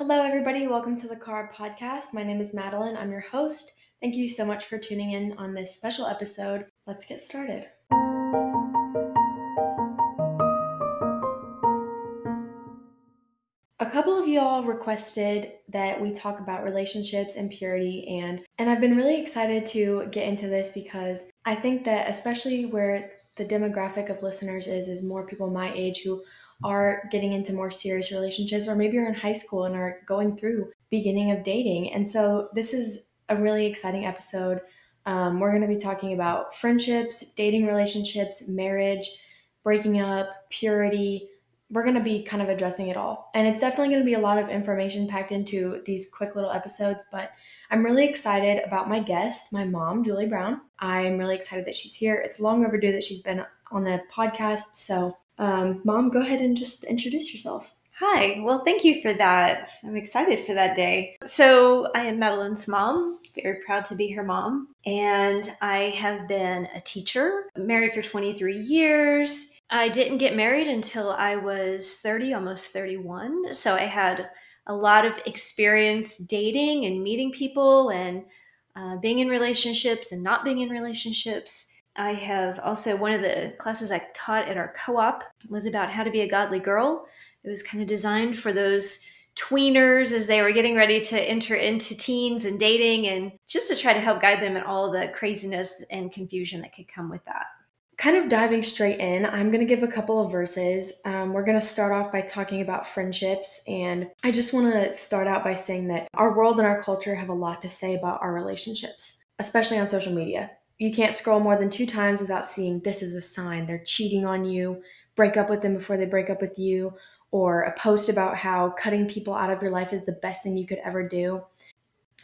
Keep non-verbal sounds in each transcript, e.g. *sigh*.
Hello, everybody. Welcome to the Car Podcast. My name is Madeline. I'm your host. Thank you so much for tuning in on this special episode. Let's get started. A couple of y'all requested that we talk about relationships and purity and and I've been really excited to get into this because I think that especially where the demographic of listeners is is more people my age who are getting into more serious relationships, or maybe you're in high school and are going through beginning of dating. And so this is a really exciting episode. Um, we're going to be talking about friendships, dating relationships, marriage, breaking up, purity. We're going to be kind of addressing it all. And it's definitely going to be a lot of information packed into these quick little episodes, but I'm really excited about my guest, my mom, Julie Brown. I'm really excited that she's here. It's long overdue that she's been on the podcast. So um, Mom, go ahead and just introduce yourself. Hi. Well, thank you for that. I'm excited for that day. So, I am Madeline's mom, very proud to be her mom. And I have been a teacher, married for 23 years. I didn't get married until I was 30, almost 31. So, I had a lot of experience dating and meeting people and uh, being in relationships and not being in relationships. I have also one of the classes I taught at our co op was about how to be a godly girl. It was kind of designed for those tweeners as they were getting ready to enter into teens and dating, and just to try to help guide them in all the craziness and confusion that could come with that. Kind of diving straight in, I'm going to give a couple of verses. Um, we're going to start off by talking about friendships. And I just want to start out by saying that our world and our culture have a lot to say about our relationships, especially on social media you can't scroll more than two times without seeing this is a sign they're cheating on you, break up with them before they break up with you, or a post about how cutting people out of your life is the best thing you could ever do.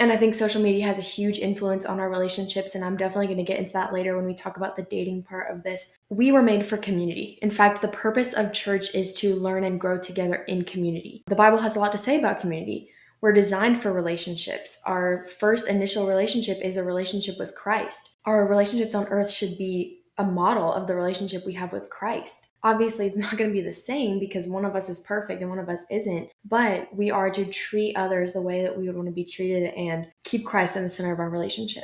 And I think social media has a huge influence on our relationships, and I'm definitely going to get into that later when we talk about the dating part of this. We were made for community. In fact, the purpose of church is to learn and grow together in community. The Bible has a lot to say about community. We're designed for relationships. Our first initial relationship is a relationship with Christ. Our relationships on earth should be a model of the relationship we have with Christ. Obviously, it's *laughs* not going to be the same because one of us is perfect and one of us isn't, but we are to treat others the way that we would want to be treated and keep Christ in the center of our relationship.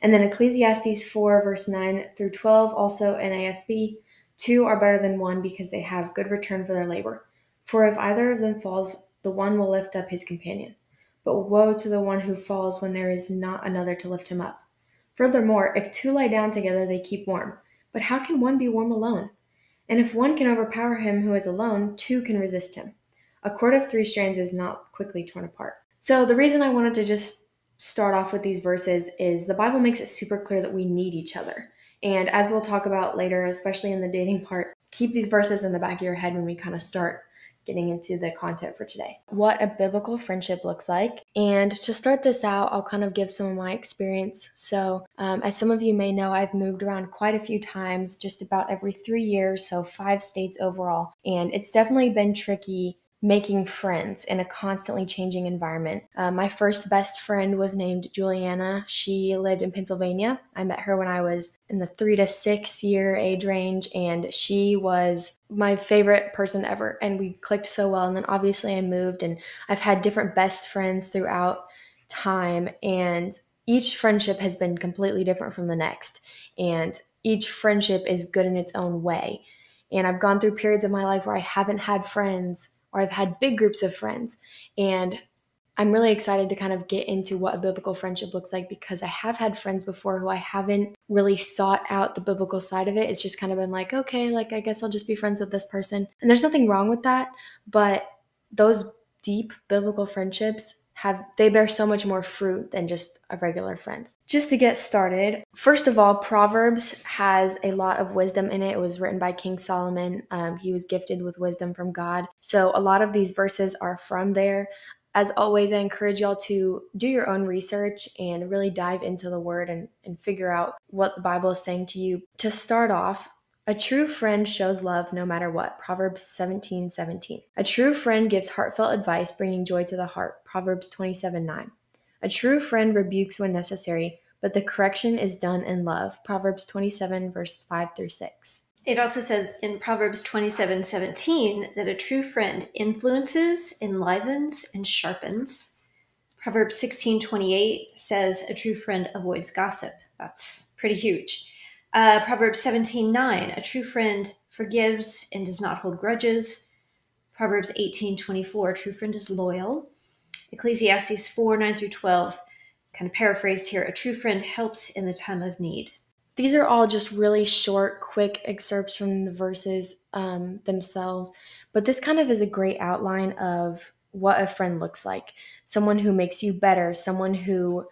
And then Ecclesiastes 4, verse 9 through 12, also NASB, two are better than one because they have good return for their labor. For if either of them falls, the one will lift up his companion. But woe to the one who falls when there is not another to lift him up. Furthermore, if two lie down together, they keep warm. But how can one be warm alone? And if one can overpower him who is alone, two can resist him. A cord of three strands is not quickly torn apart. So, the reason I wanted to just start off with these verses is the Bible makes it super clear that we need each other. And as we'll talk about later, especially in the dating part, keep these verses in the back of your head when we kind of start getting into the content for today. What a biblical friendship looks like. And to start this out, I'll kind of give some of my experience. So, um, as some of you may know, I've moved around quite a few times, just about every three years, so five states overall. And it's definitely been tricky making friends in a constantly changing environment. Uh, my first best friend was named Juliana. She lived in Pennsylvania. I met her when I was in the three to six year age range, and she was my favorite person ever. And we clicked so well. And then obviously, I moved, and I've had different best friends throughout time, and each friendship has been completely different from the next. And each friendship is good in its own way. And I've gone through periods of my life where I haven't had friends or I've had big groups of friends. And I'm really excited to kind of get into what a biblical friendship looks like because I have had friends before who I haven't really sought out the biblical side of it. It's just kind of been like, okay, like I guess I'll just be friends with this person. And there's nothing wrong with that, but those deep biblical friendships have they bear so much more fruit than just a regular friend. Just to get started, first of all, Proverbs has a lot of wisdom in it. It was written by King Solomon. Um, he was gifted with wisdom from God. So a lot of these verses are from there. As always, I encourage y'all to do your own research and really dive into the word and, and figure out what the Bible is saying to you. To start off, a true friend shows love no matter what. Proverbs 17 17. A true friend gives heartfelt advice, bringing joy to the heart. Proverbs 27 9. A true friend rebukes when necessary, but the correction is done in love. Proverbs 27, verse 5 through 6. It also says in Proverbs 27 17 that a true friend influences, enlivens, and sharpens. Proverbs 16 28 says a true friend avoids gossip. That's pretty huge. Uh, Proverbs 17 9, a true friend forgives and does not hold grudges. Proverbs 18 24, a true friend is loyal. Ecclesiastes 4 9 through 12, kind of paraphrased here, a true friend helps in the time of need. These are all just really short, quick excerpts from the verses um, themselves, but this kind of is a great outline of what a friend looks like someone who makes you better, someone who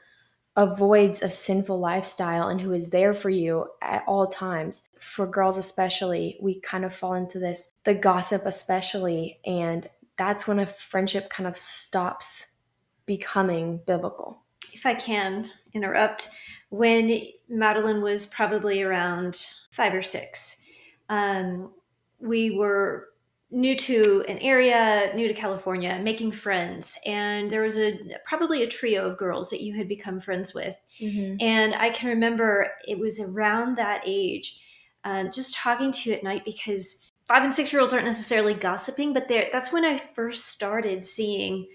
avoids a sinful lifestyle and who is there for you at all times. For girls, especially, we kind of fall into this, the gossip, especially, and that's when a friendship kind of stops becoming biblical. If I can interrupt, when Madeline was probably around five or six. Um, we were new to an area, new to California, making friends, and there was a probably a trio of girls that you had become friends with. Mm-hmm. And I can remember it was around that age, um, just talking to you at night because five and six year olds aren't necessarily gossiping, but there that's when I first started seeing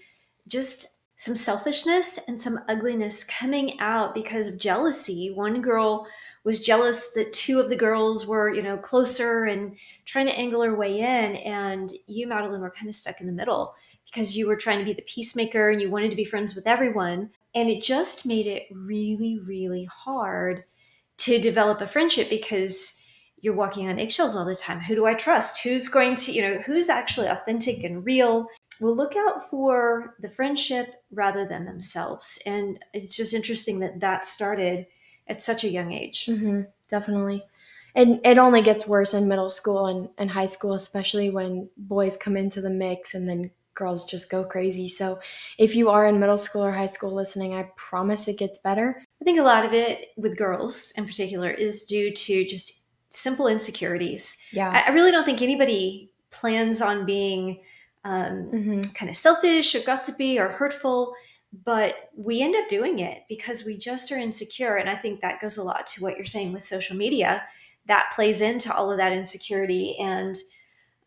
just some selfishness and some ugliness coming out because of jealousy. One girl was jealous that two of the girls were, you know, closer and trying to angle her way in. And you, Madeline, were kind of stuck in the middle because you were trying to be the peacemaker and you wanted to be friends with everyone. And it just made it really, really hard to develop a friendship because you're walking on eggshells all the time. Who do I trust? Who's going to, you know, who's actually authentic and real? will look out for the friendship rather than themselves. And it's just interesting that that started at such a young age. Mm-hmm, definitely. And it only gets worse in middle school and, and high school, especially when boys come into the mix and then girls just go crazy. So if you are in middle school or high school listening, I promise it gets better. I think a lot of it with girls in particular is due to just simple insecurities. Yeah. I, I really don't think anybody plans on being um, mm-hmm. kind of selfish or gossipy or hurtful but we end up doing it because we just are insecure and i think that goes a lot to what you're saying with social media. That plays into all of that insecurity and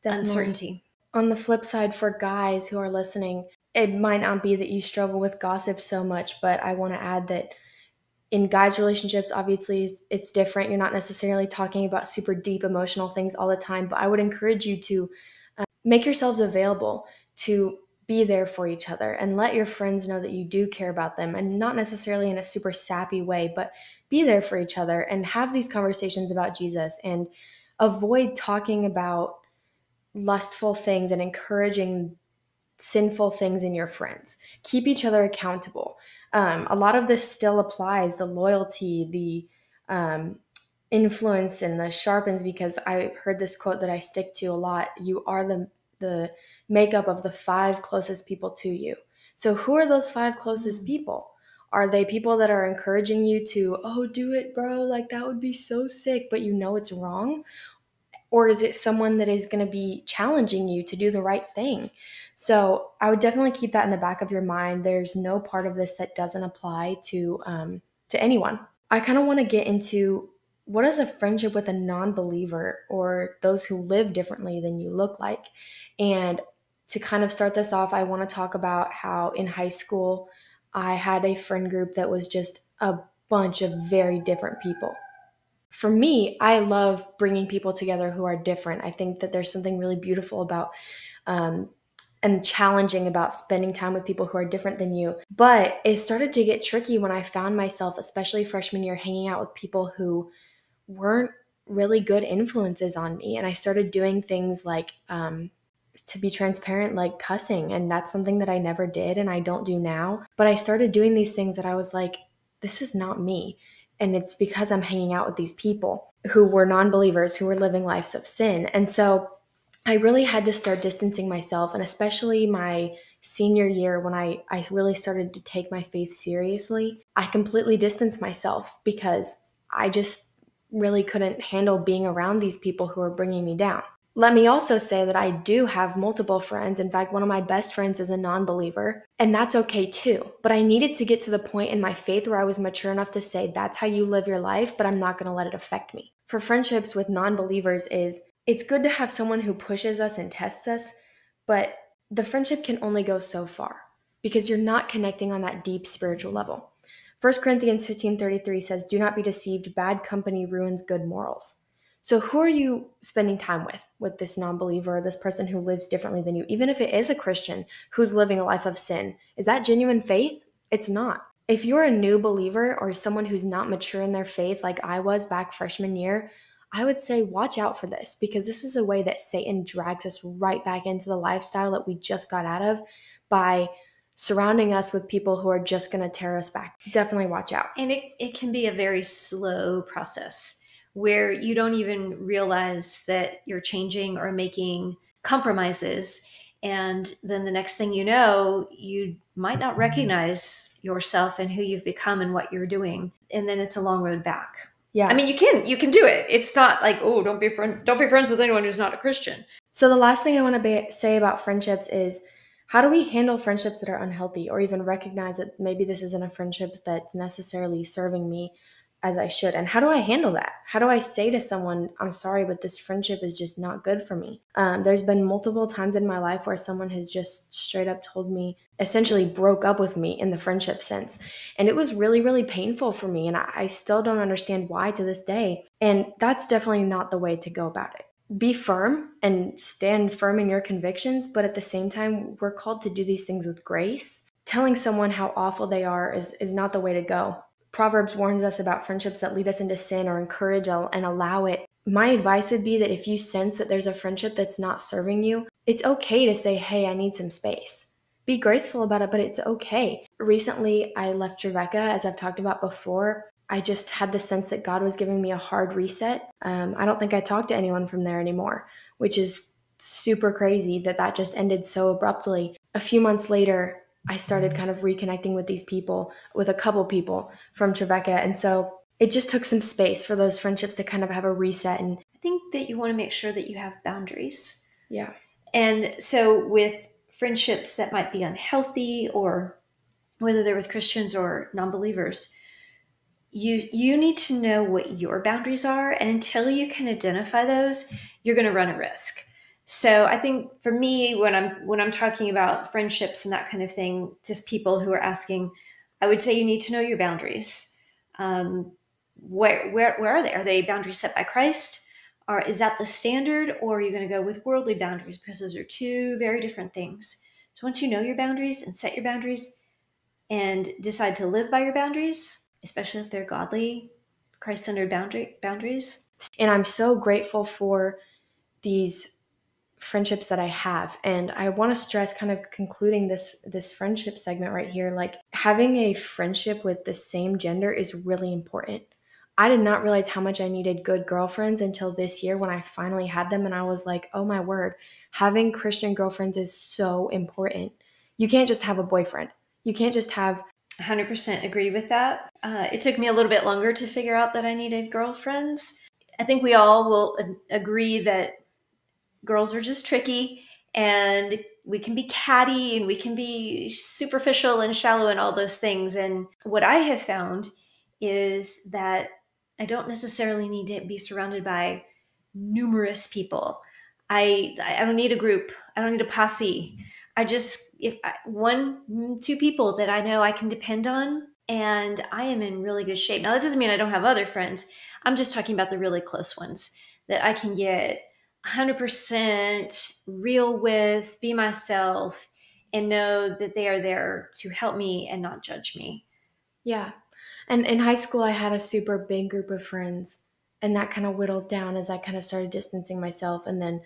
Definitely. uncertainty. On the flip side for guys who are listening it might not be that you struggle with gossip so much but i want to add that in guys relationships obviously it's, it's different. You're not necessarily talking about super deep emotional things all the time but i would encourage you to uh, make yourselves available to be there for each other and let your friends know that you do care about them and not necessarily in a super sappy way, but be there for each other and have these conversations about Jesus and avoid talking about lustful things and encouraging sinful things in your friends. Keep each other accountable. Um, a lot of this still applies the loyalty, the um, influence, and the sharpens because I heard this quote that I stick to a lot. You are the the makeup of the five closest people to you. So, who are those five closest mm. people? Are they people that are encouraging you to, oh, do it, bro? Like, that would be so sick, but you know it's wrong? Or is it someone that is going to be challenging you to do the right thing? So, I would definitely keep that in the back of your mind. There's no part of this that doesn't apply to, um, to anyone. I kind of want to get into what is a friendship with a non believer or those who live differently than you look like? And to kind of start this off, I want to talk about how in high school I had a friend group that was just a bunch of very different people. For me, I love bringing people together who are different. I think that there's something really beautiful about um, and challenging about spending time with people who are different than you. But it started to get tricky when I found myself, especially freshman year, hanging out with people who weren't really good influences on me. And I started doing things like um, to be transparent, like cussing. And that's something that I never did and I don't do now. But I started doing these things that I was like, this is not me. And it's because I'm hanging out with these people who were non believers, who were living lives of sin. And so I really had to start distancing myself, and especially my senior year when I, I really started to take my faith seriously, I completely distanced myself because I just really couldn't handle being around these people who were bringing me down. Let me also say that I do have multiple friends. In fact, one of my best friends is a non believer, and that's okay too. But I needed to get to the point in my faith where I was mature enough to say, that's how you live your life, but I'm not going to let it affect me. for friendships with non believers is it's good to have someone who pushes us and tests us, but the friendship can only go so far because you're not connecting on that deep spiritual level. 1 Corinthians 15:33 says, "Do not be deceived, bad company ruins good morals." So who are you spending time with? With this non-believer, this person who lives differently than you, even if it is a Christian who's living a life of sin. Is that genuine faith? It's not. If you're a new believer or someone who's not mature in their faith like I was back freshman year, I would say watch out for this because this is a way that Satan drags us right back into the lifestyle that we just got out of by surrounding us with people who are just going to tear us back. Definitely watch out. And it, it can be a very slow process where you don't even realize that you're changing or making compromises. And then the next thing you know, you might not recognize yourself and who you've become and what you're doing. And then it's a long road back. Yeah. I mean, you can you can do it. It's not like oh, don't be friend don't be friends with anyone who's not a Christian. So the last thing I want to be- say about friendships is how do we handle friendships that are unhealthy or even recognize that maybe this isn't a friendship that's necessarily serving me as I should? And how do I handle that? How do I say to someone, I'm sorry, but this friendship is just not good for me? Um, there's been multiple times in my life where someone has just straight up told me, essentially broke up with me in the friendship sense. And it was really, really painful for me. And I, I still don't understand why to this day. And that's definitely not the way to go about it be firm and stand firm in your convictions, but at the same time, we're called to do these things with grace. Telling someone how awful they are is, is not the way to go. Proverbs warns us about friendships that lead us into sin or encourage and allow it. My advice would be that if you sense that there's a friendship that's not serving you, it's okay to say, hey, I need some space. Be graceful about it, but it's okay. Recently, I left Trevecca, as I've talked about before. I just had the sense that God was giving me a hard reset. Um, I don't think I talked to anyone from there anymore, which is super crazy that that just ended so abruptly. A few months later, I started kind of reconnecting with these people, with a couple people from Trevecca. And so it just took some space for those friendships to kind of have a reset. And I think that you want to make sure that you have boundaries. Yeah. And so with friendships that might be unhealthy or whether they're with Christians or non believers, you you need to know what your boundaries are and until you can identify those you're going to run a risk so i think for me when i'm when i'm talking about friendships and that kind of thing just people who are asking i would say you need to know your boundaries. Um, where where where are they? Are they boundaries set by christ? Or is that the standard or are you going to go with worldly boundaries? Because those are two very different things. So once you know your boundaries and set your boundaries and decide to live by your boundaries especially if they're godly, Christ centered boundary, boundaries. And I'm so grateful for these friendships that I have. And I want to stress kind of concluding this this friendship segment right here like having a friendship with the same gender is really important. I did not realize how much I needed good girlfriends until this year when I finally had them and I was like, "Oh my word, having Christian girlfriends is so important." You can't just have a boyfriend. You can't just have 100% agree with that. Uh, it took me a little bit longer to figure out that I needed girlfriends. I think we all will agree that girls are just tricky and we can be catty and we can be superficial and shallow and all those things. And what I have found is that I don't necessarily need to be surrounded by numerous people. I I don't need a group. I don't need a posse. I just if I, one two people that I know I can depend on and I am in really good shape. Now that doesn't mean I don't have other friends. I'm just talking about the really close ones that I can get 100% real with, be myself and know that they are there to help me and not judge me. Yeah. And in high school I had a super big group of friends and that kind of whittled down as I kind of started distancing myself and then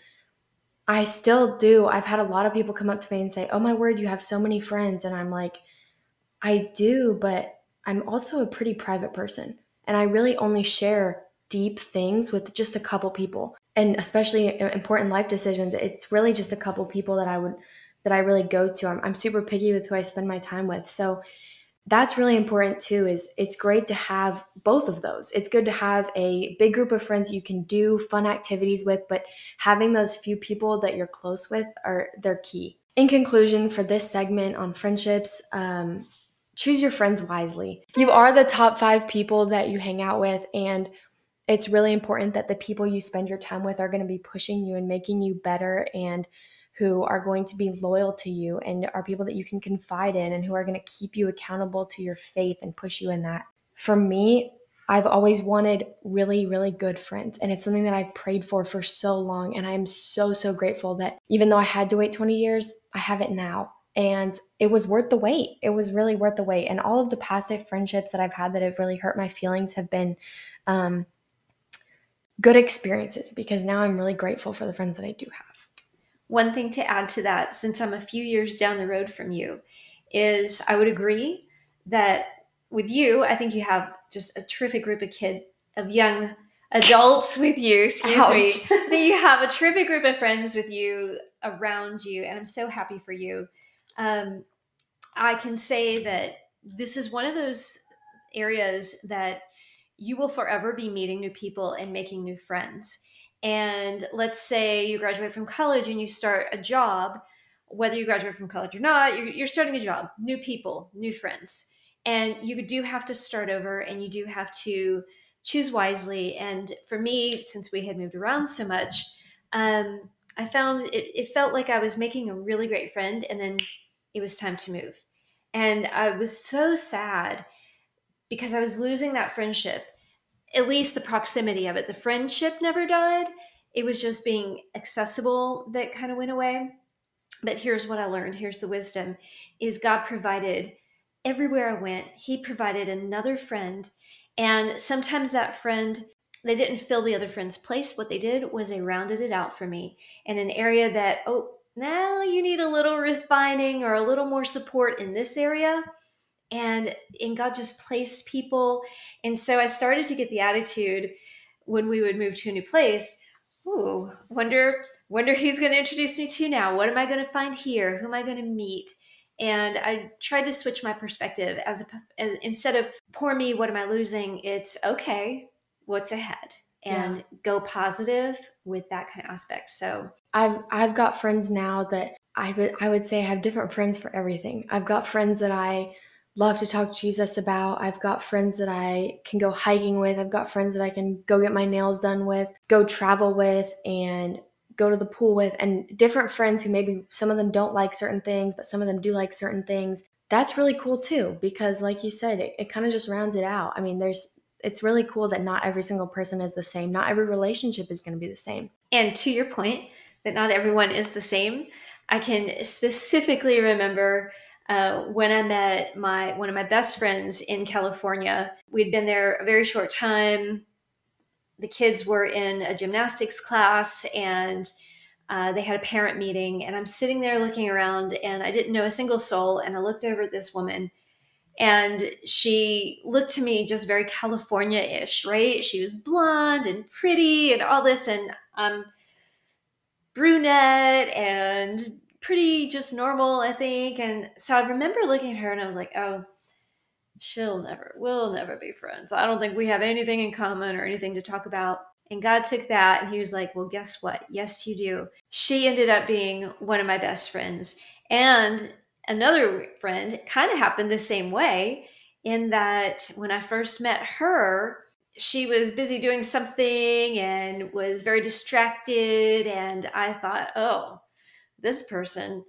I still do. I've had a lot of people come up to me and say, "Oh my word, you have so many friends." And I'm like, "I do, but I'm also a pretty private person, and I really only share deep things with just a couple people. And especially important life decisions, it's really just a couple people that I would that I really go to. I'm, I'm super picky with who I spend my time with. So that's really important too is it's great to have both of those it's good to have a big group of friends you can do fun activities with but having those few people that you're close with are they're key in conclusion for this segment on friendships um, choose your friends wisely you are the top five people that you hang out with and it's really important that the people you spend your time with are going to be pushing you and making you better and who are going to be loyal to you and are people that you can confide in and who are going to keep you accountable to your faith and push you in that. For me, I've always wanted really, really good friends. And it's something that I've prayed for for so long. And I'm so, so grateful that even though I had to wait 20 years, I have it now. And it was worth the wait. It was really worth the wait. And all of the past friendships that I've had that have really hurt my feelings have been um, good experiences because now I'm really grateful for the friends that I do have. One thing to add to that, since I'm a few years down the road from you, is I would agree that with you, I think you have just a terrific group of kid of young adults with you. Excuse Ouch. *laughs* me. that you have a terrific group of friends with you around you, and I'm so happy for you. Um, I can say that this is one of those areas that you will forever be meeting new people and making new friends. And let's say you graduate from college and you start a job, whether you graduate from college or not, you're, starting a job, new people, new friends. And you do have to start over and you do have to choose wisely. And for me, since we had moved around so much, um, I found it, it felt like I was making a really great friend and then it was time to move. And I was so sad because I was losing that friendship at least the proximity of it. The friendship never died. It was just being accessible that kind of went away. But here's what I learned. Here's the wisdom is God provided everywhere I went. He provided another friend. And sometimes that friend, they didn't fill the other friend's place. What they did was they rounded it out for me in an area that, oh, now you need a little refining or a little more support in this area and and God just placed people. And so I started to get the attitude when we would move to a new place. Ooh, wonder wonder who's going to introduce me to now. What am I going to find here? Who am I going to meet? And I tried to switch my perspective as, a, as instead of poor me, what am I losing? It's okay, what's ahead, and yeah. go positive with that kind of aspect. So I've I've got friends now that I would I would say I have different friends for everything. I've got friends that I love to talk Jesus about. I've got friends that I can go hiking with. I've got friends that I can go get my nails done with, go travel with, and go to the pool with, and different friends who maybe some of them don't like certain things, but some of them do like certain things. That's really cool too, because like you said, it, it kind of just rounds it out. I mean, there's it's really cool that not every single person is the same. Not every relationship is going to be the same. And to your point, that not everyone is the same. I can specifically remember uh, when I met my one of my best friends in California. We'd been there a very short time. The kids were in a gymnastics class and uh, they had a parent meeting. And I'm sitting there looking around and I didn't know a single soul. And I looked over at this woman and she looked to me just very California ish, right? She was blonde and pretty and all this. And I'm brunette and pretty just normal, I think. And so I remember looking at her and I was like, oh, she'll never, we'll never be friends. I don't think we have anything in common or anything to talk about. And God took that and he was like, well, guess what? Yes, you do. She ended up being one of my best friends. And another friend kind of happened the same way in that when I first met her, she was busy doing something and was very distracted. And I thought, oh, this person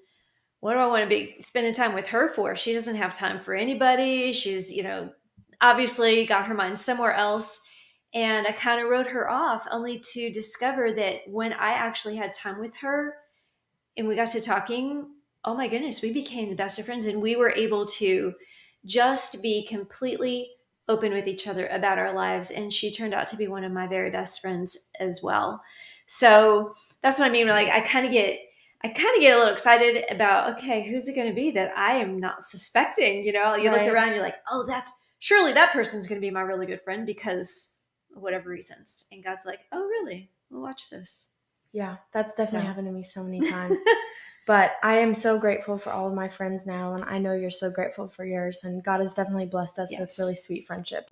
what do I want to be spending time with her for? She doesn't have time for anybody. She's, you know, obviously got her mind somewhere else. And I kind of wrote her off only to discover that when I actually had time with her and we got to talking, oh my goodness, we became the best of friends and we were able to just be completely open with each other about our lives. And she turned out to be one of my very best friends as well. So that's what I mean. Like, I kind of get I kind of get a little excited about, okay, who's it going to be that I am not suspecting? You know, you right. look around, you're like, oh, that's surely that person's going to be my really good friend because whatever reasons. And God's like, oh, really? We'll watch this. Yeah, that's definitely so. happened to me so many *laughs* times. but I am so grateful for all of my friends now. And I know you're so grateful for yours. And God has definitely blessed us yes. with really sweet friendship.